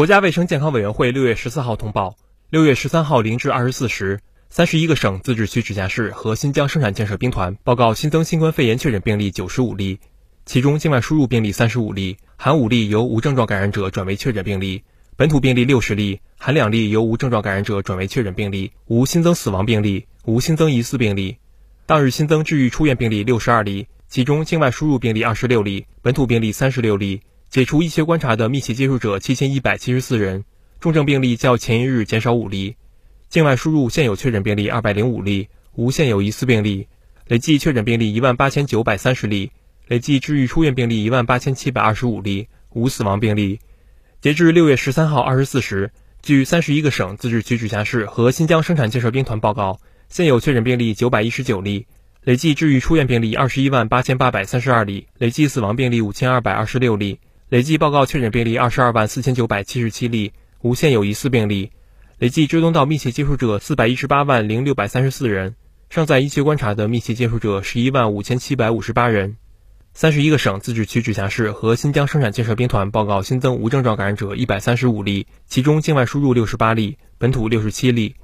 国家卫生健康委员会六月十四号通报，六月十三号零至二十四时，三十一个省、自治区、直辖市和新疆生产建设兵团报告新增新冠肺炎确诊病例九十五例，其中境外输入病例三十五例，含五例由无症状感染者转为确诊病例；本土病例六十例，含两例由无症状感染者转为确诊病例，无新增死亡病例，无新增疑似病例。当日新增治愈出院病例六十二例，其中境外输入病例二十六例，本土病例三十六例。解除医学观察的密切接触者七千一百七十四人，重症病例较前一日减少五例，境外输入现有确诊病例二百零五例，无现有疑似病例，累计确诊病例一万八千九百三十例，累计治愈出院病例一万八千七百二十五例，无死亡病例。截至六月十三号二十四时，据三十一个省、自治区、直辖市和新疆生产建设兵团报告，现有确诊病例九百一十九例，累计治愈出院病例二十一万八千八百三十二例，累计死亡病例五千二百二十六例。累计报告确诊病例二十二万四千九百七十七例，无现有疑似病例。累计追踪到密切接触者四百一十八万零六百三十四人，尚在医学观察的密切接触者十一万五千七百五十八人。三十一个省、自治区、直辖市和新疆生产建设兵团报告新增无症状感染者一百三十五例，其中境外输入六十八例，本土六十七例。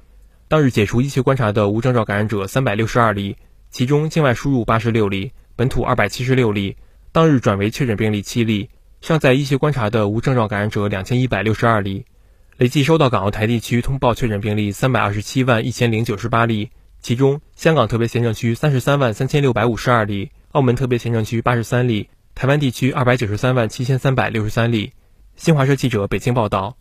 当日解除医学观察的无症状感染者三百六十二例，其中境外输入八十六例，本土二百七十六例。当日转为确诊病例七例。尚在医学观察的无症状感染者两千一百六十二例，累计收到港澳台地区通报确诊病例三百二十七万一千零九十八例，其中香港特别行政区三十三万三千六百五十二例，澳门特别行政区八十三例，台湾地区二百九十三万七千三百六十三例。新华社记者北京报道。